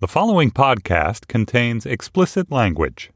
The following podcast contains explicit language.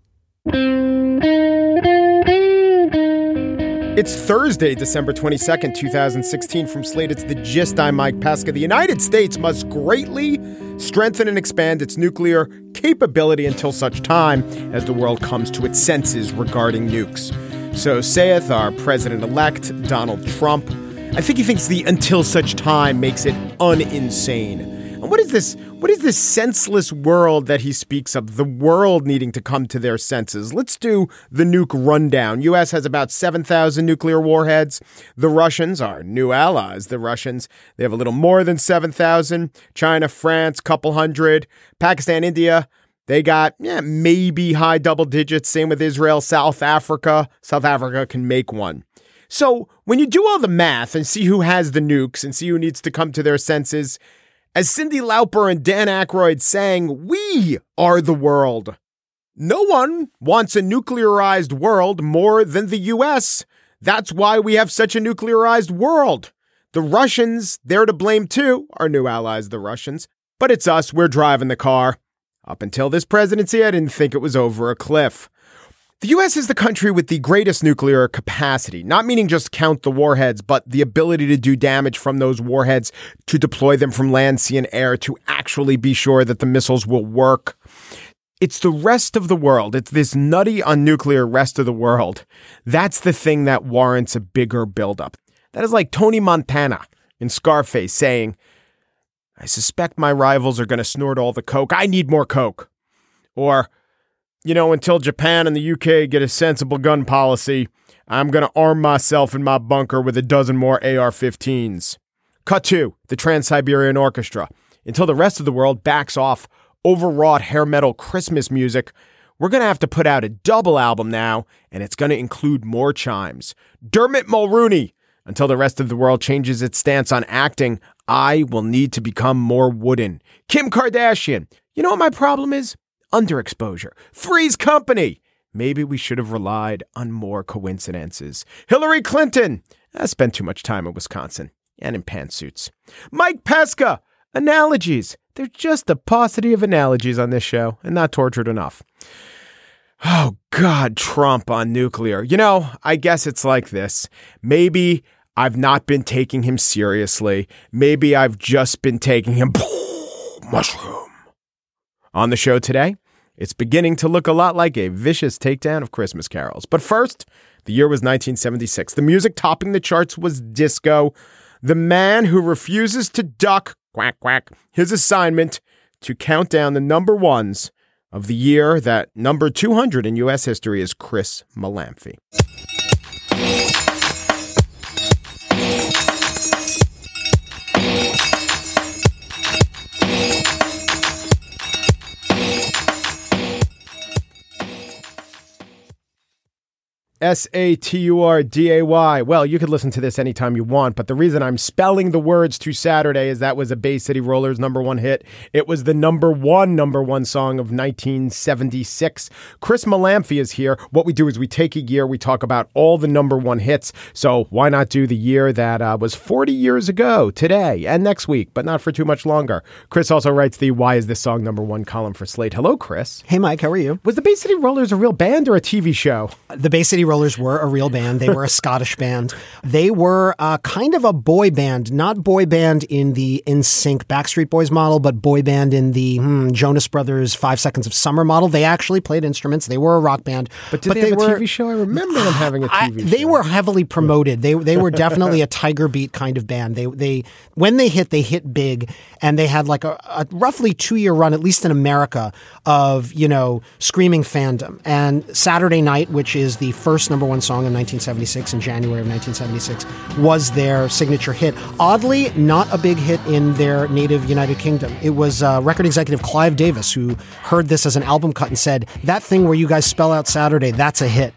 It's Thursday, December 22nd, 2016. From Slate, it's The Gist. I'm Mike Pesca. The United States must greatly strengthen and expand its nuclear capability until such time as the world comes to its senses regarding nukes. So saith our president elect, Donald Trump. I think he thinks the until such time makes it uninsane. And what is this? What is this senseless world that he speaks of? The world needing to come to their senses. Let's do the nuke rundown. U.S. has about 7,000 nuclear warheads. The Russians are new allies. The Russians, they have a little more than 7,000. China, France, couple hundred. Pakistan, India, they got yeah, maybe high double digits. Same with Israel, South Africa. South Africa can make one. So when you do all the math and see who has the nukes and see who needs to come to their senses, as Cyndi Lauper and Dan Aykroyd sang, We are the world. No one wants a nuclearized world more than the US. That's why we have such a nuclearized world. The Russians, they're to blame too, our new allies, the Russians. But it's us, we're driving the car. Up until this presidency, I didn't think it was over a cliff. The US is the country with the greatest nuclear capacity, not meaning just count the warheads, but the ability to do damage from those warheads, to deploy them from land, sea, and air, to actually be sure that the missiles will work. It's the rest of the world. It's this nutty on nuclear rest of the world. That's the thing that warrants a bigger buildup. That is like Tony Montana in Scarface saying, I suspect my rivals are going to snort all the coke. I need more coke. Or, you know, until Japan and the UK get a sensible gun policy, I'm going to arm myself in my bunker with a dozen more AR 15s. Cut to the Trans Siberian Orchestra. Until the rest of the world backs off overwrought hair metal Christmas music, we're going to have to put out a double album now, and it's going to include more chimes. Dermot Mulroney! Until the rest of the world changes its stance on acting, I will need to become more wooden. Kim Kardashian. You know what my problem is? Underexposure. Three's Company. Maybe we should have relied on more coincidences. Hillary Clinton. I spent too much time in Wisconsin and in pantsuits. Mike Pesca. Analogies. There's just a paucity of analogies on this show and not tortured enough. Oh, God, Trump on nuclear. You know, I guess it's like this. Maybe I've not been taking him seriously. Maybe I've just been taking him mushroom. On the show today, it's beginning to look a lot like a vicious takedown of Christmas carols. But first, the year was 1976. The music topping the charts was disco. The man who refuses to duck, quack, quack, his assignment to count down the number ones of the year that number 200 in U.S. history is Chris Molanphy. S A T U R D A Y. Well, you could listen to this anytime you want, but the reason I'm spelling the words to Saturday is that was a Bay City Rollers number one hit. It was the number one, number one song of 1976. Chris Molanphy is here. What we do is we take a year, we talk about all the number one hits. So why not do the year that uh, was 40 years ago today and next week, but not for too much longer? Chris also writes the Why is this song number one column for Slate. Hello, Chris. Hey, Mike, how are you? Was the Bay City Rollers a real band or a TV show? The Bay City Rollers were a real band. They were a Scottish band. They were uh, kind of a boy band, not boy band in the NSYNC Backstreet Boys model, but boy band in the hmm, Jonas Brothers Five Seconds of Summer model. They actually played instruments. They were a rock band. But did they, have were, a TV show? I remember them having a TV I, show. They were heavily promoted. They they were definitely a Tiger Beat kind of band. They they when they hit, they hit big, and they had like a, a roughly two year run, at least in America, of you know screaming fandom. And Saturday Night, which is the first number one song in 1976 in January of 1976, was their signature hit. Oddly, not a big hit in their native United Kingdom. It was uh, record executive Clive Davis who heard this as an album cut and said, "That thing where you guys spell out Saturday, that's a hit."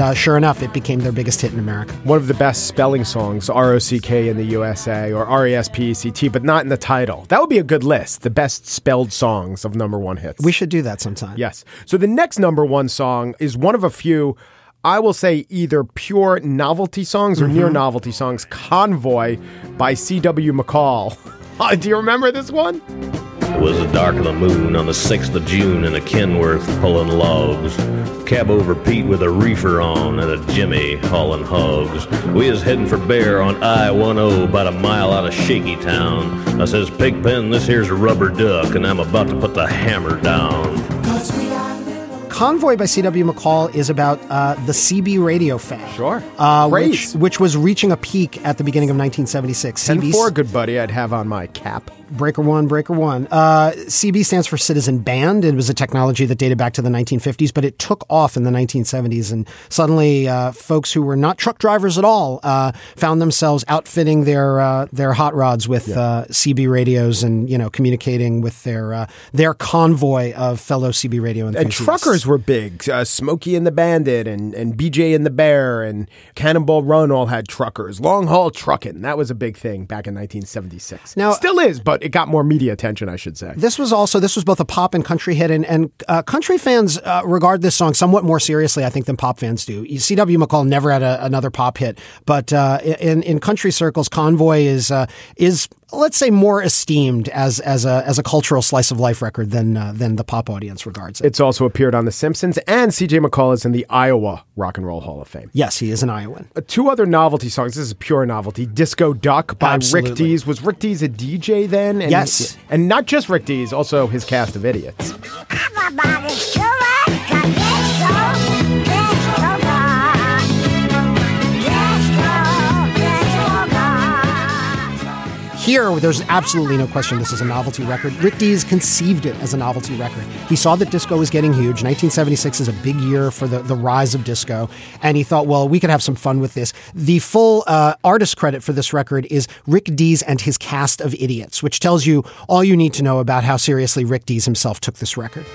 Uh, sure enough, it became their biggest hit in America. One of the best spelling songs, R O C K in the USA or R E S P E C T, but not in the title. That would be a good list. The best spelled songs of number one hits. We should do that sometime. Yes. So the next number one song is one of a few I will say either pure novelty songs or Mm-hmm. near novelty songs. Convoy by C.W. McCall. Do you remember this one? It was the dark of the moon on the 6th of June in a Kenworth pulling logs. Cab over Pete with a reefer on and a Jimmy hauling hogs. We is heading for Bear on I-10 about a mile out of Shaky Town. I says, Pigpen, this here's a rubber duck and I'm about to put the hammer down. Convoy by C.W. McCall is about uh, the CB radio fan. Sure. Uh, Great. which, which was reaching a peak at the beginning of 1976. And CB four, good buddy, I'd have on my cap. Breaker One, Breaker One. Uh, CB stands for Citizen Band. It was a technology that dated back to the 1950s, but it took off in the 1970s. And suddenly, uh, folks who were not truck drivers at all uh, found themselves outfitting their uh, their hot rods with uh, CB radios and you know communicating with their uh, their convoy of fellow CB radio And enthusiasts. truckers were big. Uh, Smokey and the Bandit and, and BJ and the Bear and Cannonball Run all had truckers. Long haul trucking. That was a big thing back in 1976. Now- Still is, but it got more media attention, I should say. This was also this was both a pop and country hit, and, and uh, country fans uh, regard this song somewhat more seriously, I think, than pop fans do. C.W. McCall never had a, another pop hit, but uh, in in country circles, Convoy is uh, is let's say more esteemed as as a as a cultural slice of life record than uh, than the pop audience regards it. It's also appeared on The Simpsons, and CJ McCall is in the Iowa Rock and Roll Hall of Fame. yes, he is an Iowan. Uh, Two other novelty songs. This is pure novelty. Disco Duck by Rick Absolutely. Dees. Was Rick Dees a DJ then? And Yes. And not just Rick Dees, also his cast of idiots. Here, there's absolutely no question this is a novelty record. Rick Dees conceived it as a novelty record. He saw that disco was getting huge. 1976 is a big year for the, the rise of disco, and he thought, well, we could have some fun with this. The full uh, artist credit for this record is Rick Dees and his cast of idiots, which tells you all you need to know about how seriously Rick Dees himself took this record.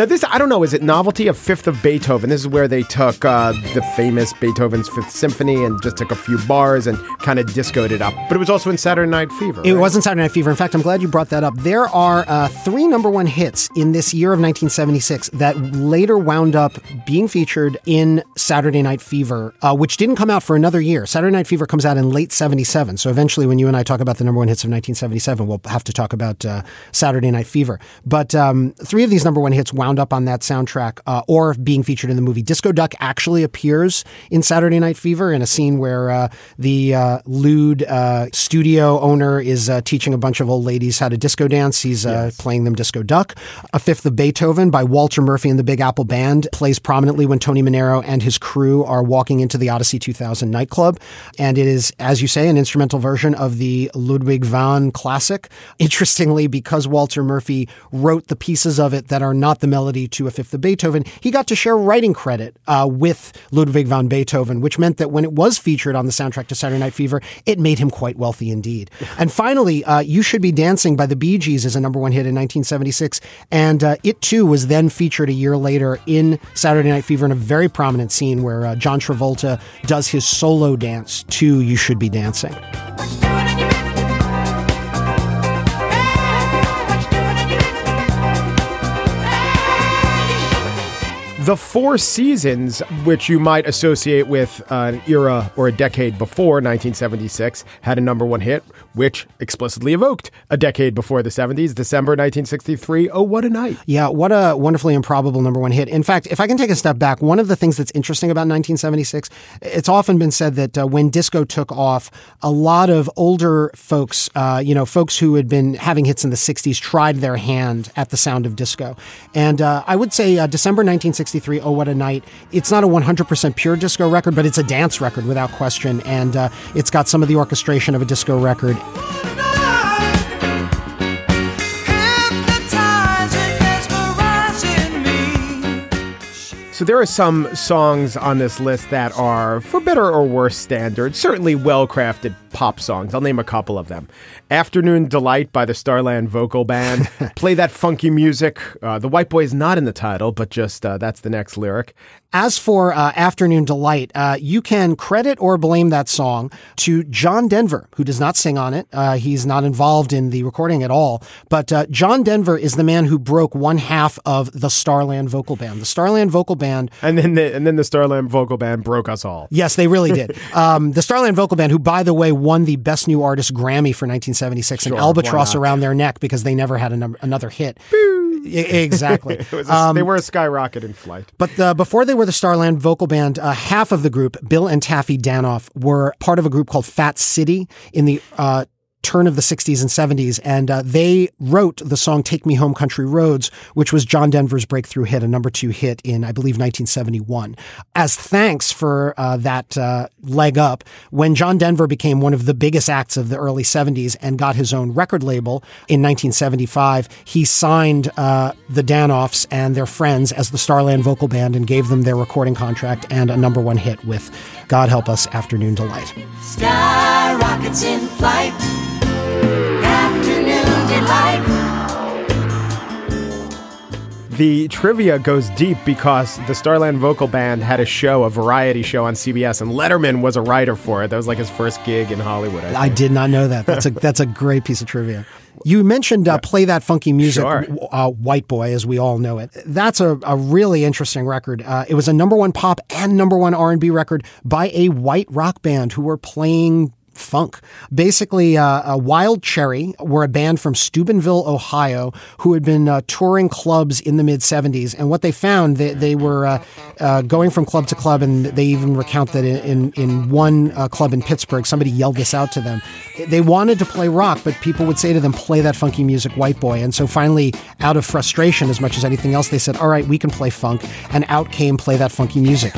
Now, this, I don't know, is it novelty of Fifth of Beethoven? This is where they took uh, the famous Beethoven's Fifth Symphony and just took a few bars and kind of discoed it up. But it was also in Saturday Night Fever. It right? wasn't Saturday Night Fever. In fact, I'm glad you brought that up. There are uh, three number one hits in this year of 1976 that later wound up being featured in Saturday Night Fever, uh, which didn't come out for another year. Saturday Night Fever comes out in late 77. So eventually, when you and I talk about the number one hits of 1977, we'll have to talk about uh, Saturday Night Fever. But um, three of these number one hits wound up on that soundtrack uh, or being featured in the movie. Disco Duck actually appears in Saturday Night Fever in a scene where uh, the uh, lewd uh, studio owner is uh, teaching a bunch of old ladies how to disco dance. He's uh, playing them Disco Duck. A Fifth of Beethoven by Walter Murphy and the Big Apple Band plays prominently when Tony Manero and his crew are walking into the Odyssey 2000 nightclub. And it is, as you say, an instrumental version of the Ludwig van classic. Interestingly, because Walter Murphy wrote the pieces of it that are not the melody to a Fifth of Beethoven, he got to share writing credit uh, with Ludwig van Beethoven, which meant that when it was featured on the soundtrack to Saturday Night Fever, it made him quite wealthy indeed. and finally, uh, You Should Be Dancing by the Bee Gees is a number one hit in 1976, and uh, it too was then featured a year later in Saturday Night Fever in a very prominent scene where uh, John Travolta does his solo dance to You Should Be Dancing. The Four Seasons, which you might associate with an era or a decade before 1976, had a number one hit, which explicitly evoked a decade before the 70s, December 1963. Oh, what a night. Yeah, what a wonderfully improbable number one hit. In fact, if I can take a step back, one of the things that's interesting about 1976, it's often been said that uh, when disco took off, a lot of older folks, uh, you know, folks who had been having hits in the 60s, tried their hand at the sound of disco. And uh, I would say uh, December 1963, Oh What a Night, it's not a 100% pure disco record, but it's a dance record without question. And uh, it's got some of the orchestration of a disco record. So there are some songs on this list that are, for better or worse standards, certainly well crafted pop songs. I'll name a couple of them. Afternoon Delight by the Starland Vocal Band. Play that funky music. Uh, the White Boy is not in the title, but just uh, that's the next lyric. As for uh, Afternoon Delight, uh, you can credit or blame that song to John Denver, who does not sing on it. Uh, he's not involved in the recording at all. But uh, John Denver is the man who broke one half of the Starland Vocal Band. The Starland Vocal Band And then the, and then the Starland Vocal Band broke us all. Yes, they really did. Um, the Starland Vocal Band, who, by the way, won the Best New Artist Grammy for 1976, Sure, an albatross around their neck because they never had another hit. E- exactly. A, they were a skyrocket in flight. But uh, before they were the Starland Vocal Band, uh, half of the group, Bill and Taffy Danoff, were part of a group called Fat City in the uh, turn of the 60s and 70s. And uh, they wrote the song Take Me Home Country Roads, which was John Denver's breakthrough hit, a number two hit in, I believe, 1971. As thanks for uh, that uh, leg up, when John Denver became one of the biggest acts of the early 70s and got his own record label in 1975, he signed uh, the Danoffs and their friends as the Starland Vocal Band and gave them their recording contract and a number one hit with God Help Us Afternoon Delight. Sky rockets in flight. Afternoon delight. The trivia goes deep because the Starland Vocal Band had a show, a variety show on CBS, and Letterman was a writer for it. That was like his first gig in Hollywood. I I did not know that. That's a that's a great piece of trivia. You mentioned uh, play that funky music, Sure. uh, White Boy, as we all know it. That's a, a really interesting record. Uh, it was a number one pop and number one R and B record by a white rock band who were playing funk. Basically, uh, uh, Wild Cherry were a band from Steubenville, Ohio, who had been uh, touring clubs in the mid 70s. And what they found, they, they were uh, uh, going from club to club, and they even recount that in, in, in one uh, club in Pittsburgh, somebody yelled this out to them. They wanted to play rock, but people would say to them, play that funky music, white boy. And so finally, out of frustration as much as anything else, they said, all right, we can play funk. And out came play that funky music.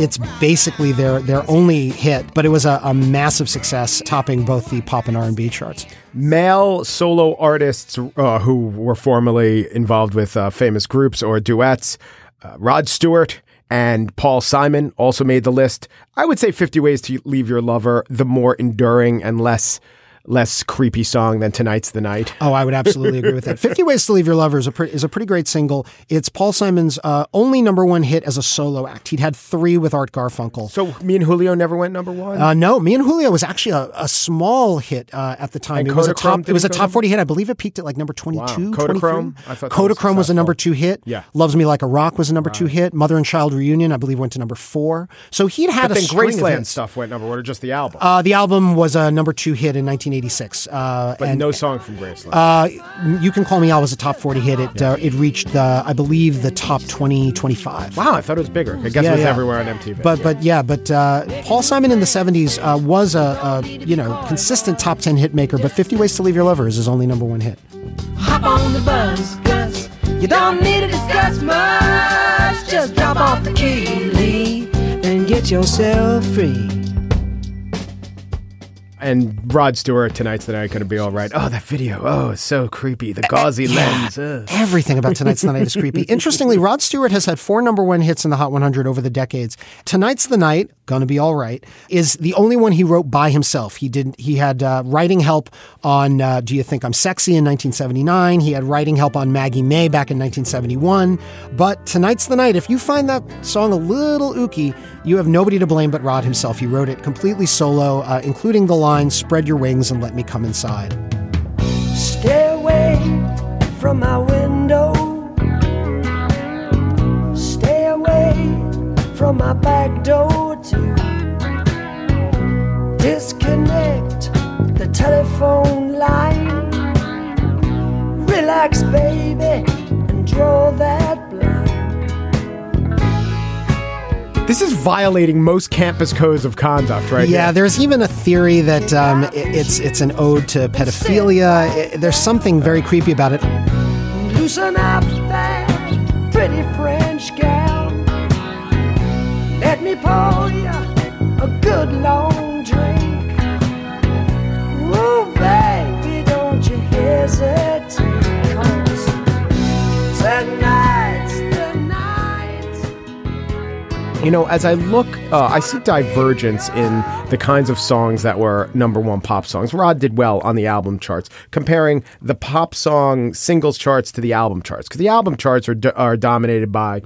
It's basically their their only hit, but it was a, a massive success, topping both the pop and R and B charts. male solo artists uh, who were formerly involved with uh, famous groups or duets. Uh, Rod Stewart and Paul Simon also made the list. I would say 50 Ways to Leave Your Lover, the more enduring and less less creepy song than Tonight's the Night. Oh, I would absolutely agree with that. Fifty Ways to Leave Your Lover is a, pre- is a pretty great single. It's Paul Simon's uh, only number one hit as a solo act. He'd had three with Art Garfunkel. So me and Julio never went number one. Uh, no, me and Julio was actually a, a small hit uh, at the time. And it was a top. It was a top forty hit. I believe it peaked at like number 22, Wow. 23. Kodachrome? I thought that was Kodachrome was a number two hit. Yeah. Loves Me Like a Rock was a number two hit. Mother and Child Reunion, I believe, went to number four. So he'd had but a then Graceland stuff went number one, or just the album. Uh, the album was a number two hit in 1986. Uh, but and, no song from Graceland. uh, you Can Call Me Al was a top 40 hit. It uh, it reached the I believe the top 20 25. wow, I thought it was bigger. I guess Yeah, it was yeah. everywhere on MTV. But but yeah, but uh, Paul Simon in the 70s uh, was a, a you know consistent top 10 hit maker. But 50 Ways to Leave Your Lover is his only number one hit. Hop on the bus, Gus. You don't need to discuss much. Just drop off the key, Lee, and get yourself free. And Rod Stewart tonight's the night going to be all right. Oh, that video. Oh, it's so creepy. The gauzy lens. Ugh. Everything about Tonight's the Night is creepy. Interestingly, Rod Stewart has had four number one hits in the Hot 100 over the decades. Tonight's the Night, gonna be all right, is the only one he wrote by himself. He did. He had uh, writing help on uh, Do You Think I'm Sexy in 1979. He had writing help on Maggie May back in 1971. But Tonight's the Night. If you find that song a little ooky, you have nobody to blame but Rod himself. He wrote it completely solo, uh, including the line "Spread your wings and let me come inside." Stay away from my window. From my back door to disconnect the telephone line. Relax, baby, and draw that blind. This is violating most campus codes of conduct, right? Yeah, here. there's even a theory that um, i- it's it's an ode to pedophilia. I- there's something very creepy about it. Loosen up you know, as I look, uh, I see divergence in the kinds of songs that were number one pop songs. Rod did well on the album charts, comparing the pop song singles charts to the album charts, because the album charts are, are dominated by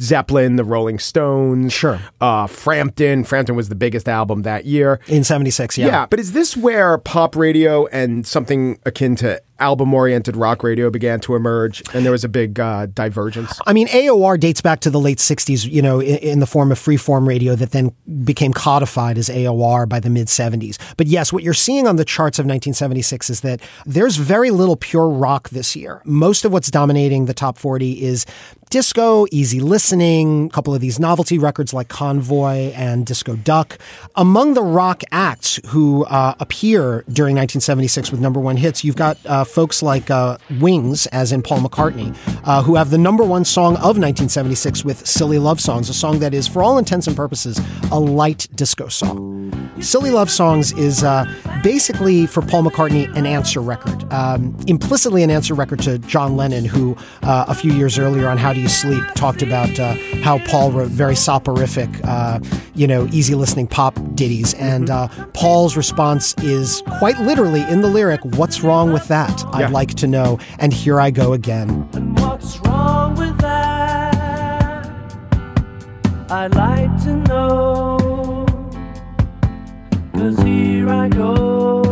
Zeppelin, the Rolling Stones, Sure. uh, Frampton. Frampton was the biggest album that year. In 76, yeah. Yeah, but is this where pop radio and something akin to album oriented rock radio began to emerge and there was a big uh, divergence? I mean, AOR dates back to the late 60s, you know, in, in the form of freeform radio that then became codified as AOR by the mid 70s. But yes, what you're seeing on the charts of 1976 is that there's very little pure rock this year. Most of what's dominating the top 40 is disco, easy listening, a couple of these novelty records like Convoy and Disco Duck. Among the rock acts who uh, appear during 1976 with number one hits, you've got uh, folks like uh, Wings, as in Paul McCartney, uh, who have the number one song of 1976 with Silly Love Songs, a song that is, for all intents and purposes, a light disco song. Silly Love Songs is uh, basically, for Paul McCartney, an answer record. Um, implicitly an answer record to John Lennon, who uh, a few years earlier on How Do You Sleep talked about uh, how Paul wrote very soporific, uh, you know, easy listening pop ditties. And uh, Paul's response is quite literally in the lyric, What's wrong with that? I'd Yeah. like to know. And here I go again. And what's wrong with that? I'd like to know. Cause here I go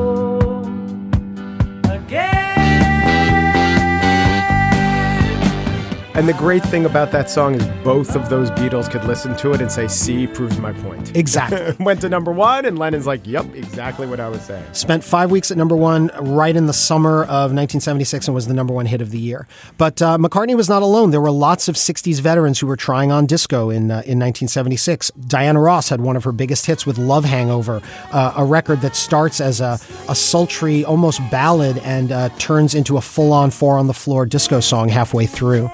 And the great thing about that song is both of those Beatles could listen to it and say, see, proves my point. Exactly. Went to number one, and Lennon's like, yep, exactly what I was saying. Spent five weeks at number one right in the summer of 1976 and was the number one hit of the year. But uh, McCartney was not alone. There were lots of 60s veterans who were trying on disco in, uh, in 1976. Diana Ross had one of her biggest hits with Love Hangover, uh, a record that starts as a, a sultry, almost ballad and uh, turns into a full on four on the floor disco song halfway through.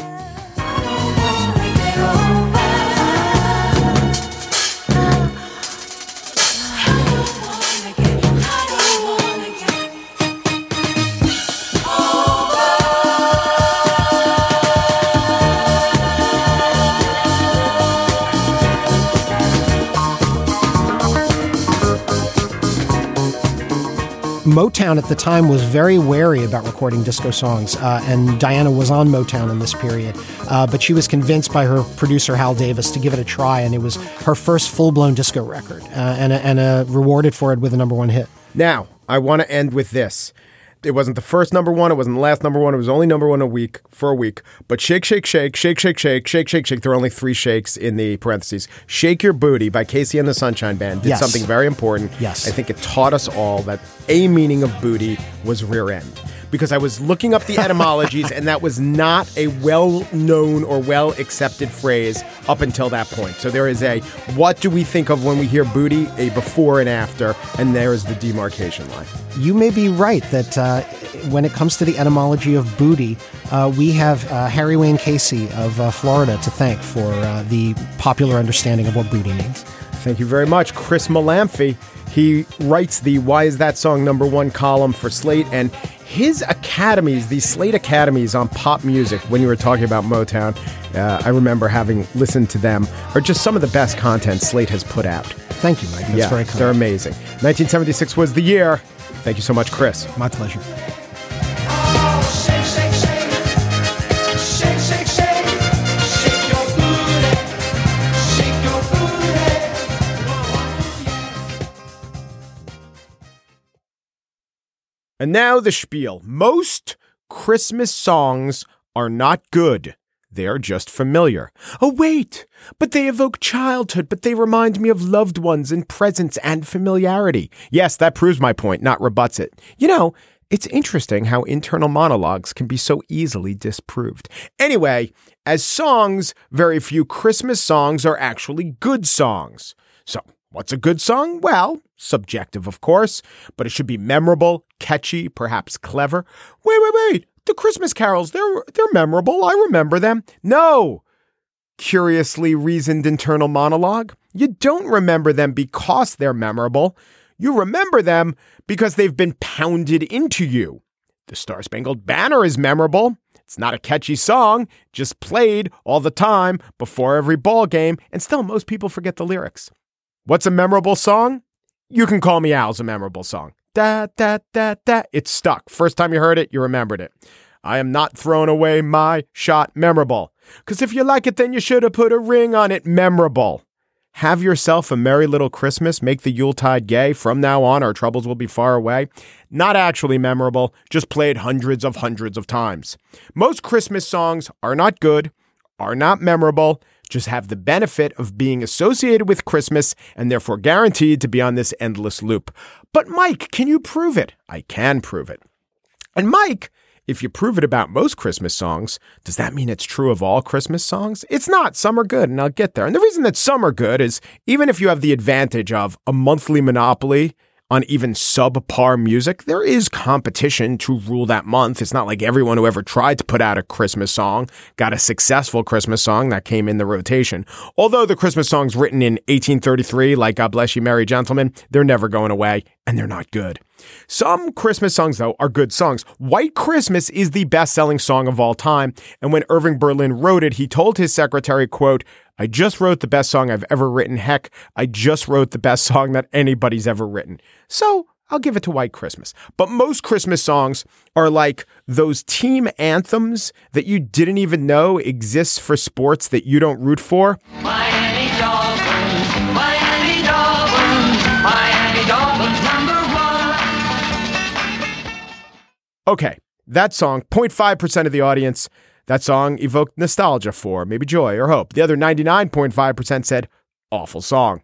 Motown at the time was very wary about recording disco songs, uh, and Diana was on Motown in this period. Uh, but she was convinced by her producer Hal Davis to give it a try, and it was her first full blown disco record, uh, and, and rewarded for it with a number one hit. Now, I want to end with this. It wasn't the first number one. It wasn't the last number one. It was only number one a week for a week. But shake, shake, shake, shake, shake, shake, shake, shake, shake. There are only three shakes in the parentheses. Shake Your Booty by KC and the Sunshine Band did Yes. something very important. Yes. I think it taught us all that a meaning of booty was rear end. Because I was looking up the etymologies, and that was not a well known or well accepted phrase up until that point. So there is a what do we think of when we hear booty, a before and after, and there is the demarcation line. You may be right that uh, when it comes to the etymology of booty, uh, we have uh, Harry Wayne Casey of uh, Florida to thank for uh, the popular understanding of what booty means. Thank you very much, Chris Molanphy. He writes the Why Is That Song Number One column for Slate, and his academies, these Slate academies on pop music, when you were talking about Motown, uh, I remember having listened to them, are just some of the best content Slate has put out. Thank you, Mike. That's yeah, very kind. they're amazing. 1976 was the year. Thank you so much, Chris. My pleasure. And now the spiel. Most Christmas songs are not good. They're just familiar. Oh, wait! But they evoke childhood, but they remind me of loved ones and presents and familiarity. Yes, that proves my point, not rebuts it. You know, it's interesting how internal monologues can be so easily disproved. Anyway, as songs, very few Christmas songs are actually good songs. So, what's a good song? Well, subjective, of course, but it should be memorable, catchy, perhaps clever. Wait, wait, wait. The Christmas carols, they're they're memorable. I remember them. No. Curiously reasoned internal monologue. You don't remember them because they're memorable. You remember them because they've been pounded into you. The Star Spangled Banner is memorable. It's not a catchy song, just played all the time before every ball game, and still most people forget the lyrics. What's a memorable song? You Can Call Me Al's a memorable song. Da da da da. It's stuck. First time you heard it, you remembered it. I am not throwing away my shot. Memorable. Because if you like it, then you should have put a ring on it. Memorable. Have yourself a merry little Christmas. Make the Yuletide gay. From now on, our troubles will be far away. Not actually memorable, just played hundreds of hundreds of times. Most Christmas songs are not good, are not memorable, just have the benefit of being associated with Christmas and therefore guaranteed to be on this endless loop. But Mike, can you prove it? I can prove it. And Mike, if you prove it about most Christmas songs, does that mean it's true of all Christmas songs? It's not. Some are good, and I'll get there. And the reason that some are good is even if you have the advantage of a monthly monopoly on even subpar music, there is competition to rule that month. It's not like everyone who ever tried to put out a Christmas song got a successful Christmas song that came in the rotation. Although the Christmas songs written in 1833, like God Bless You, Merry Gentlemen, they're never going away and they're not good. Some Christmas songs, though, are good songs. White Christmas is the best selling song of all time. And when Irving Berlin wrote it, he told his secretary, quote, I just wrote the best song I've ever written. Heck, I just wrote the best song that anybody's ever written. So I'll give it to White Christmas. But most Christmas songs are like those team anthems that you didn't even know exists for sports that you don't root for. Miami Okay, that song, 0.5% of the audience, that song evoked nostalgia for, maybe joy or hope. The other 99.5% said, awful song.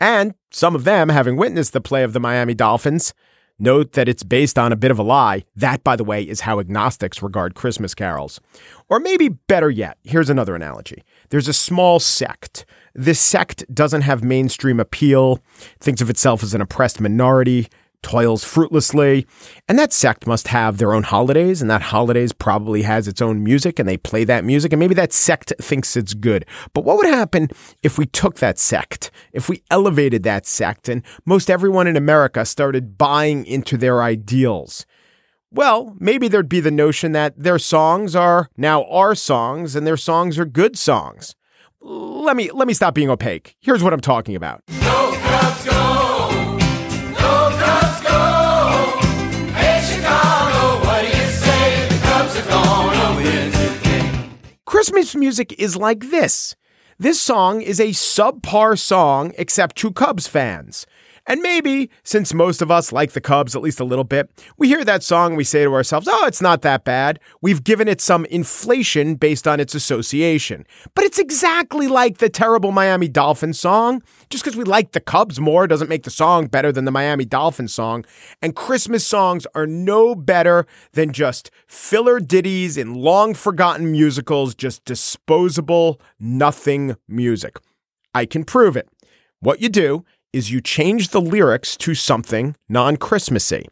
And some of them, having witnessed the play of the Miami Dolphins, note that it's based on a bit of a lie. That, by the way, is how agnostics regard Christmas carols. Or maybe better yet, here's another analogy. There's a small sect. This sect doesn't have mainstream appeal, thinks of itself as an oppressed minority, toils fruitlessly, and that sect must have their own holidays, and that holidays probably has its own music, and they play that music, and maybe that sect thinks it's good. But what would happen if we took that sect, if we elevated that sect, and most everyone in America started buying into their ideals? Well, maybe there'd be the notion that their songs are now our songs and their songs are good songs. Let me let me stop being opaque. Here's what I'm talking about. Christmas music is like this. This song is a subpar song except to Cubs fans. And maybe, since most of us like the Cubs at least a little bit, we hear that song and we say to ourselves, oh, it's not that bad. We've given it some inflation based on its association. But it's exactly like the terrible Miami Dolphins song. Just because we like the Cubs more doesn't make the song better than the Miami Dolphins song. And Christmas songs are no better than just filler ditties in long forgotten musicals, just disposable, nothing music. I can prove it. What you do is you change the lyrics to something non Christmassy.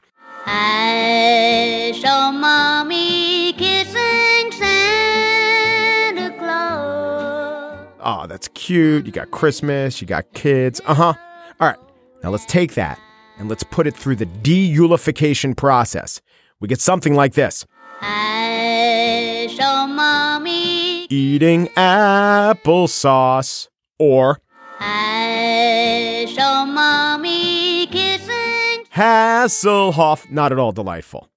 I saw mommy kissing Santa Claus. Oh, that's cute. You got Christmas, you got kids. Uh huh. All right. Now let's take that and let's put it through the de-eulification process. We get something like this I saw mommy. eating applesauce. Or I mommy kissing. Hasselhoff. Not at all delightful.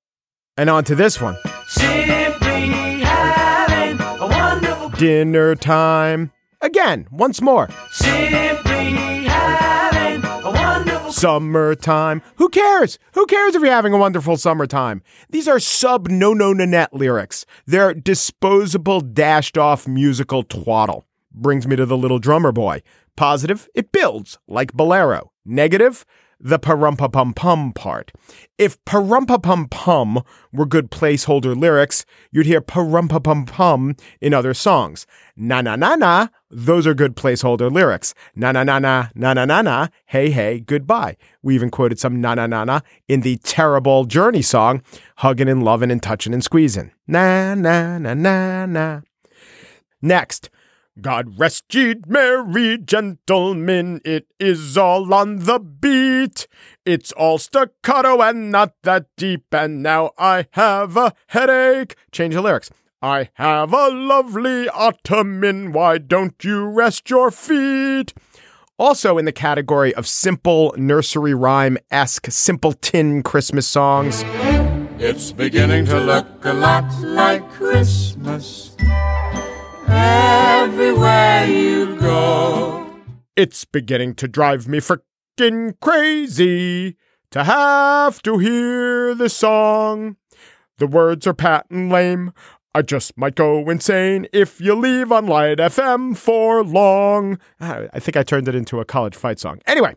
And on to this one Simply having a wonderful dinner time. Again, once more. Simply having a wonderful Summertime. Who cares? Who cares if you're having a wonderful summertime? These are sub no no nanette lyrics. They're disposable, dashed off musical twaddle. Brings me to the little drummer boy. Positive, it builds like Bolero. Negative, the parumpa pum pum part. If parumpa pum pum were good placeholder lyrics, you'd hear parumpa pum pum in other songs. Na na na na, those are good placeholder lyrics. Na na na na, na na na na, hey hey, goodbye. We even quoted some na na na na in the terrible Journey song, hugging and loving and touching and squeezing. Na na na na na. Next, God rest ye merry gentlemen, it is all on the beat. It's all staccato and not that deep, and now I have a headache. Change the lyrics. I have a lovely ottoman, why don't you rest your feet? Also in the category of simple nursery rhyme esque simpleton Christmas songs. It's beginning to look a lot like Christmas everywhere you go. It's beginning to drive me frickin' crazy to have to hear this song. The words are patent lame. I just might go insane if you leave on Light FM for long. Ah, I think I turned it into a college fight song. Anyway,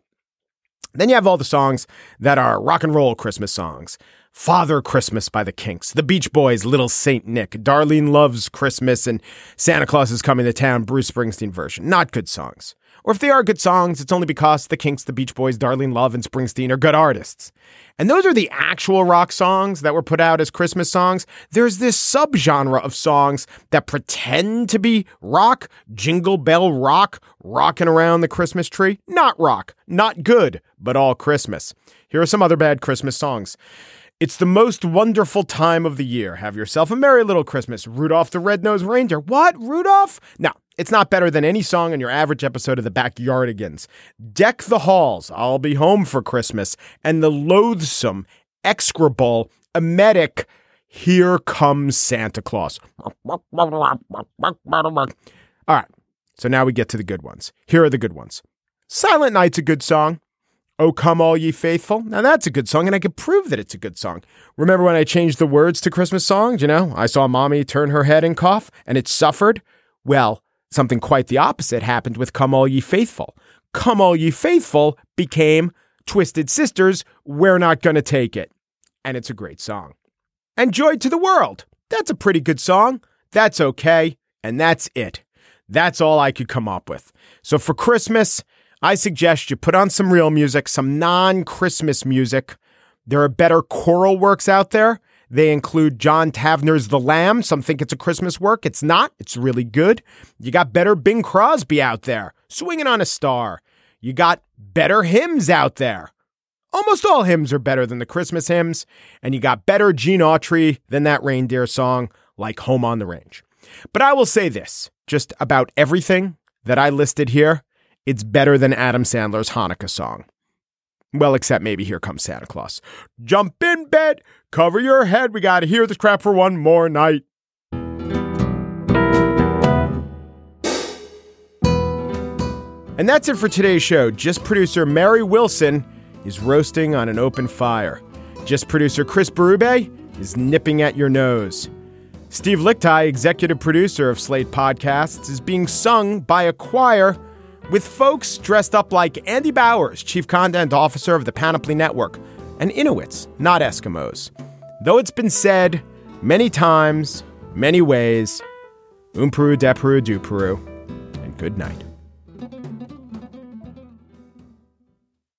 then you have all the songs that are rock and roll Christmas songs. Father Christmas by the Kinks, The Beach Boys, Little Saint Nick, Darlene Love's Christmas, and Santa Claus is Coming to Town, Bruce Springsteen version. Not good songs. Or if they are good songs, it's only because the Kinks, the Beach Boys, Darlene Love, and Springsteen are good artists. And those are the actual rock songs that were put out as Christmas songs. There's this subgenre of songs that pretend to be rock, jingle bell rock, rocking around the Christmas tree. Not rock, not good, but all Christmas. Here are some other bad Christmas songs. It's the most wonderful time of the year. Have yourself a merry little Christmas. Rudolph the Red-Nosed Reindeer. What? Rudolph? No, it's not better than any song in your average episode of the Backyardigans. Deck the Halls. I'll be home for Christmas. And the loathsome, execrable, emetic Here Comes Santa Claus. All right. So now we get to the good ones. Here are the good ones. Silent Night's a good song. Oh, come all ye faithful. Now that's a good song, and I could prove that it's a good song. Remember when I changed the words to Christmas songs? You know, I saw mommy turn her head and cough, and it suffered. Well, something quite the opposite happened with Come All Ye Faithful. Come All Ye Faithful became Twisted Sister's, We're Not Gonna Take It. And it's a great song. And Joy to the World. That's a pretty good song. That's okay. And that's it. That's all I could come up with. So for Christmas, I suggest you put on some real music, some non Christmas music. There are better choral works out there. They include John Tavener's The Lamb. Some think it's a Christmas work. It's not. It's really good. You got better Bing Crosby out there, swinging on a star. You got better hymns out there. Almost all hymns are better than the Christmas hymns. And you got better Gene Autry than that reindeer song, like Home on the Range. But I will say this just about everything that I listed here, it's better than Adam Sandler's Hanukkah song. Well, except maybe Here Comes Santa Claus. Jump in bed, cover your head. We got to hear this crap for one more night. And that's it for today's show. Gist producer Mary Wilson is roasting on an open fire. Gist producer Chris Berube is nipping at your nose. Steve Lickteig, executive producer of Slate Podcasts, is being sung by a choir with folks dressed up like Andy Bowers, chief content officer of the Panoply Network, and Inuits, not Eskimos. Though it's been said many times, many ways, Umperu, Deperu, Duperu, and good night.